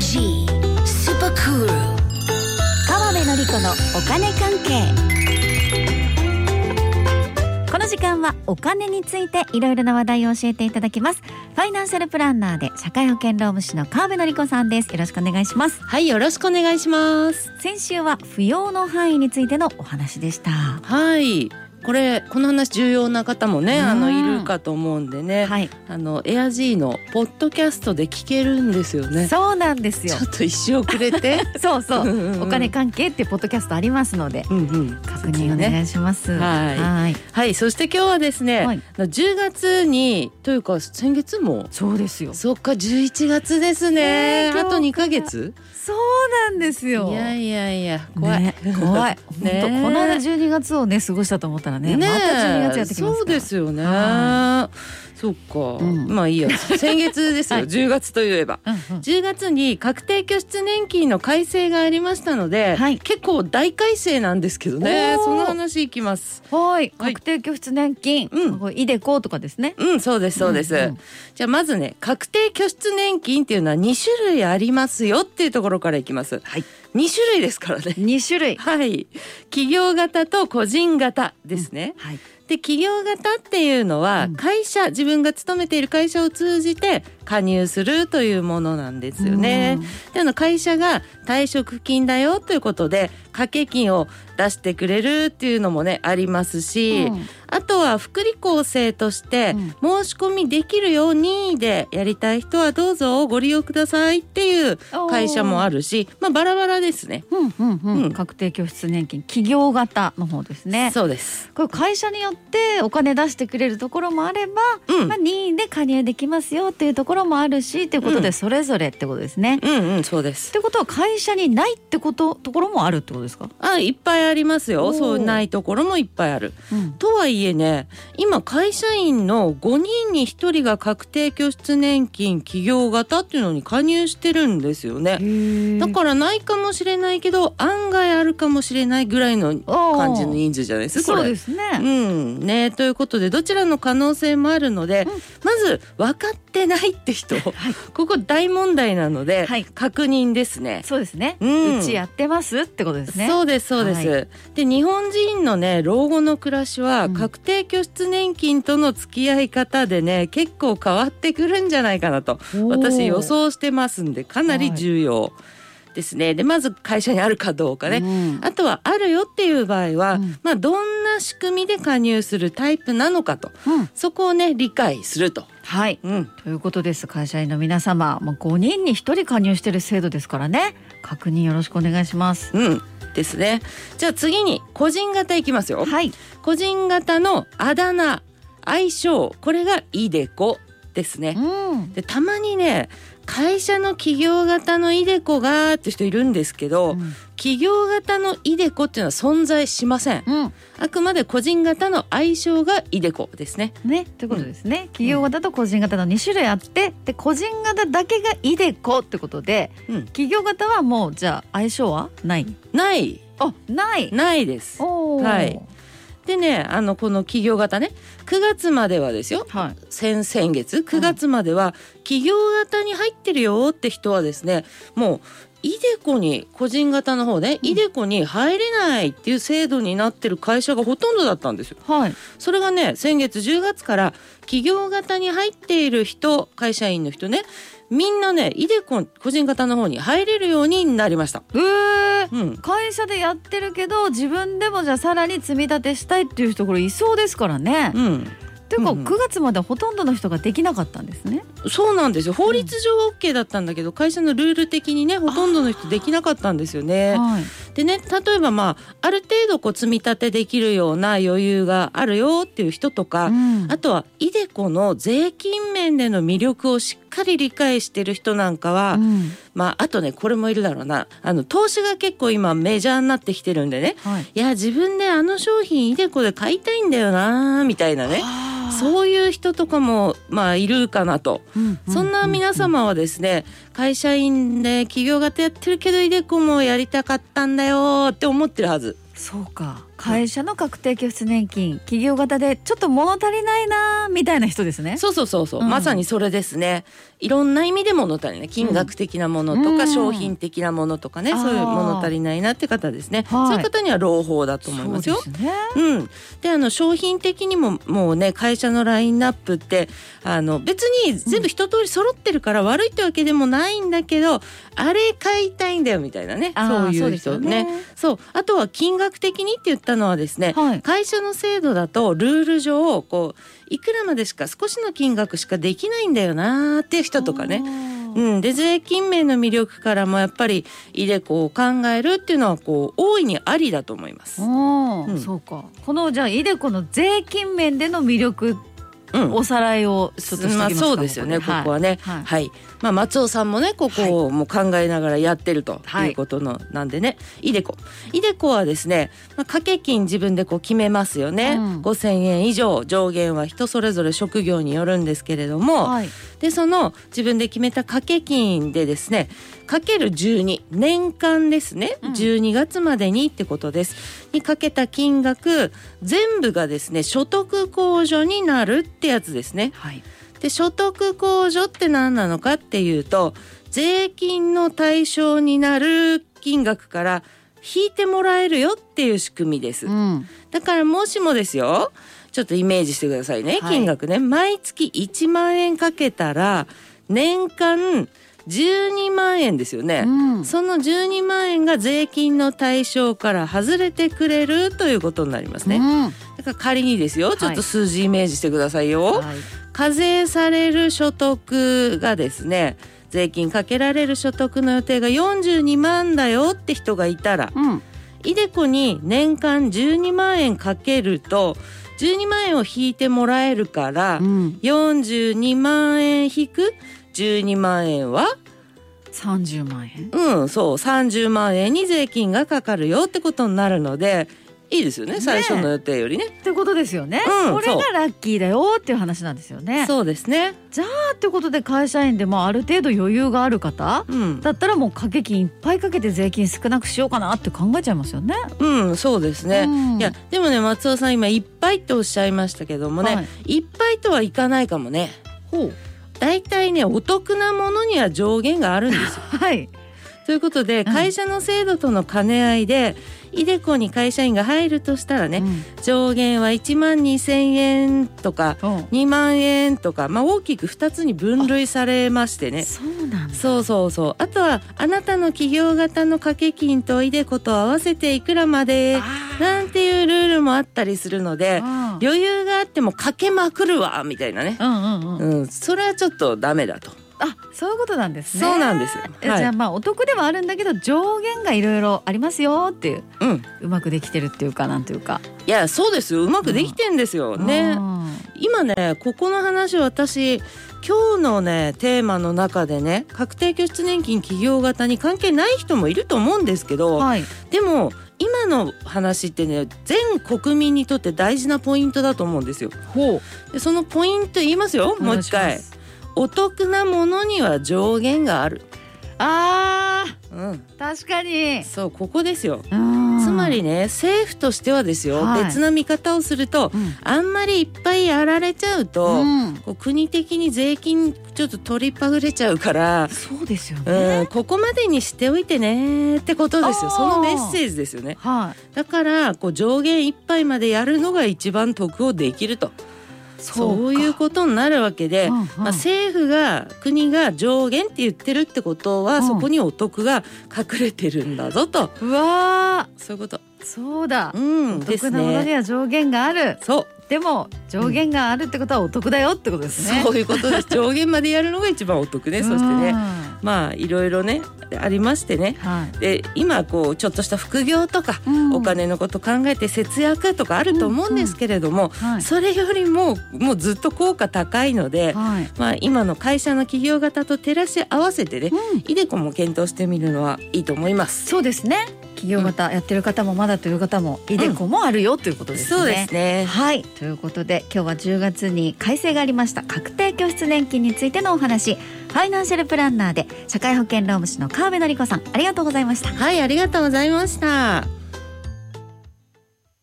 G スーパークール川辺典子のお金関係。この時間はお金についていろいろな話題を教えていただきます。ファイナンシャルプランナーで社会保険労務士の川辺典子さんです。よろしくお願いします。はい、よろしくお願いします。先週は扶養の範囲についてのお話でした。はい。これこの話重要な方もね、うんあのいるかと思うんでね、はい、あのエアジーのポッドキャストで聞けるんですよね。そうなんですよちょっと一生くれて。そうそうお金関係ってポッドキャストありますのでうんうん。確認お願いします、はい。はい。はい、そして今日はですね、はい。10月にというか先月も？そうですよ。そっか11月ですね。あと2ヶ月？そうなんですよ。いやいやいや怖い。ね、怖い。ね 本当この間12月をね過ごしたと思ったらねまた12月やってきますそうですよね。はそっか、うん。まあいいや。先月ですよ、はい。10月といえば。うんうん。10月に確定拠出年金の改正がありましたので、はい。結構大改正なんですけどね。その話いきます。はい。はい。確定拠出年金、うん。これイデコとかですね。うんそうですそうです、うんうん。じゃあまずね確定拠出年金っていうのは2種類ありますよっていうところからいきます。はい。2種類ですからね。2種類。はい。企業型と個人型ですね、はいで企業型っていうのはうん。会社、自分が勤めている会社を通じて加入するというものなんですよね。であの会社が退職金だよということで掛け金を出してくれるっていうのもねありますし、うん。あとは福利厚生として申し込みできるようにでやりたい人はどうぞご利用くださいっていう会社もあるし、まあバラバラですね。うんうんうん。うん。確定拠出年金企業型の方ですね。そうです。これ会社によってお金出してくれるところもあれば、うん。まあ、任意で加入できますよっていうところもあるしということうんでそれぞれってことですね。うんうんそうですっ。てことは会社にないってことところもあるってことですか、あいっぱいありますよ。そうないところもいっぱいある。うんとはいえね今会社員の5人に1人が確定拠出年金企業型っていうのに加入してるんですよね。だからないかもしれないけど案外あるかもしれないぐらいの感じの人数じゃないですか。そうですね。うんね、ということでどちらの可能性もあるので、うんまず分かってないって人、ここ大問題なので、はい。確認ですね。そうですね。うん。うちやってますってことですね。そうですそうです、はで日本人のね老後の暮らしはうん。確定拠出年金との付き合い方でね結構変わってくるんじゃないかなと私予想してますんでかなり重要ですね、でまず会社にあるかどうかね、ね。あとはあるよっていう場合は、うん。まあどんな仕組みで加入するタイプなのかとうん、そこをね理解すると。はい。うんということです会社員の皆様、もう5人に1人加入してる制度ですからね確認よろしくお願いします。うんですね。じゃあ次に個人型いきますよ。はい。個人型のあだ名愛称これがイデコですね。うん。でたまにね会社の企業型のイデコがって人いるんですけど、企業型のイデコっていうのは存在しません。うん。あくまで個人型の愛称がイデコですね。ね、ということですね、企業型と個人型の2種類あってで個人型だけがイデコってことでうん、企業型はもうじゃあ相性はない？ないあないないです。はいでねあのこの企業型ね9月まではですよ。はい。先々月9月までは企業型に入ってるよって人はですねもうイデコに個人型の方ね、イデコに入れないっていう制度になってる会社がほとんどだったんですよ。はいそれがね先月10月から企業型に入っている人会社員の人ねみんなねイデコ個人型の方に入れるようになりました。えーうん、会社でやってるけど自分でもじゃあさらに積み立てしたいっていう人これいそうですからね。うん、ていうかうんうん9月までほとんどの人ができなかったんですね。そうなんですよ法律上は OK だったんだけど、会社のルール的にねほとんどの人できなかったんですよね。はい。でね例えばまあある程度こう積み立てできるような余裕があるよっていう人とか、うんあとはイデコの税金面での魅力をしっかり理解してる人なんかは、うん。まああとねこれもいるだろうな。あの投資が結構今メジャーになってきてるんでね。はい。いや自分であの商品イデコで買いたいんだよなみたいなね。そういう人とかもまあいるかなと。うんそんな皆様はですね、会社員で企業型やってるけどイデコもやりたかったんだよって思ってるはず。そうか。会社の確定拠出年金企業型でちょっと物足りないなみたいな人ですね。そうそうそうそう、うん。まさにそれですね。いろんな意味で物足りない。金額的なものとか、うん。商品的なものとかね、そういう物足りないなって方ですね、はい。そういう方には朗報だと思いますよ。そうですね。うん、であの商品的にももうね会社のラインナップってあの別に全部一通り揃ってるから悪いってわけでもないんだけど、あれ買いたいんだよみたいなね。そういうそうですよ人ね。ねそう。あとは金額的にって言ったのはですね、はい。会社の制度だとルール上こういくらまでしか少しの金額しかできないんだよなーっていう人とかね。うん、で税金面の魅力からもやっぱりイデコを考えるっていうのはこう大いにありだと思います。うん。そうか。このじゃあイデコの税金面での魅力うん。おさらいをちょっとしておきまあますかそうですよね。ここはね。はい。はい、まあ松尾さんもねここをもう考えながらやってるとはい。いうことの、なんでねイデコイデコはですね、まあ、掛け金自分でこう決めますよね、うん。5,000円以上上限は人それぞれ職業によるんですけれども、はい。でその自分で決めた掛け金でですねかける12年間ですね、うん。12月までにってことです。にかけた金額全部がですね所得控除になるってやつですね。はいで所得控除って何なのかっていうと税金の対象になる金額から引いてもらえるよっていう仕組みです。うん。だからもしもですよちょっとイメージしてくださいね、はい。金額ね。毎月1万円かけたら年間12万円ですよね、うん。その12万円が税金の対象から外れてくれるということになりますね、うん。だから仮にですよちょっと数字イメージしてくださいよ、はい課税される所得がですね税金かけられる所得の予定が42万だよって人がいたらうん。イデコに年間12万円かけると12万円を引いてもらえるから、うん。42万円引く？12万円は？30万円？うんそう30万円に税金がかかるよってことになるのでいいですよねね最初の予定よりね。ってことですよね、うんこれがラッキーだよっていう話なんですよねそうですね。ってことで会社員でもある程度余裕がある方うん、だったらもう掛け金いっぱいかけて税金少なくしようかなって考えちゃいますよね。うん、そうですね。うんいやでもね松尾さん今いっぱいっておっしゃいましたけどもね、はいい、っぱいとはいかないかもね。ほうだいたいねお得なものには上限があるんですよ。はい。ということでうん。会社の制度との兼ね合いで、イデコに会社員が入るとしたらね、うん。上限は1万2,000円とかう。ん2万円とか、まあ、大きく2つに分類されましてね。そうなんだ。そうそうそう。あとはあなたの企業型の掛け金とイデコと合わせていくらまでなんていうルールもあったりするので余裕があってもかけまくるわみたいなね、うん。うん、それはちょっとダメだと。あ、そういうことなんですね。そうなんですはいじゃあまあお得ではあるんだけど上限がいろいろありますよっていううん、うまくできてるっていうかなんていうか。いやそうですようまくできてんですよね。うん今ねここの話私今日のねテーマの中でね確定拠出年金企業型に関係ない人もいると思うんですけど、はい。でも今の話ってね全国民にとって大事なポイントだと思うんですよ。ほう。でそのポイント言いますよもう一回お得なものには上限がある。あうん、ー確かに。そうここですよ。うんつまりね政府としてはですよ、はい別な見方をするとうんあんまりいっぱいやられちゃうと、うんこう国的に税金ちょっと取りっぱぐれちゃうから、そうですようん、ね。ここまでにしておいてねってことですよそのメッセージですよねはい。だからこう上限いっぱいまでやるのが一番得をできるとそういうことになるわけで、うんうんまあ、政府が国が上限って言ってるってことは、うん。そこにお得が隠れてるんだぞと。うわそういうこと。ーそうだ。うんおです得なものにね。は上限がある。そう。でも上限があるってことはお得だよってことですね。そういうことです。上限までやるのが一番お得ねそしてね。うんまあいろいろねありましてねはい。で今こうちょっとした副業とか、うんお金のこと考えて節約とかあると思うんですけれども、はい。それよりももうずっと効果高いので、はい。まあ、今の会社の企業型と照らし合わせてね、うんイデコも検討してみるのはいいと思います。そうですね。企業型やってる方もまだという方もイデコもあるよということですね。そうですね。はいということで今日は10月に改正がありました確定拠出年金についてのお話ファイナンシャルプランナーで社会保険労務士の川辺典子さんありがとうございましたはい、ありがとうございました。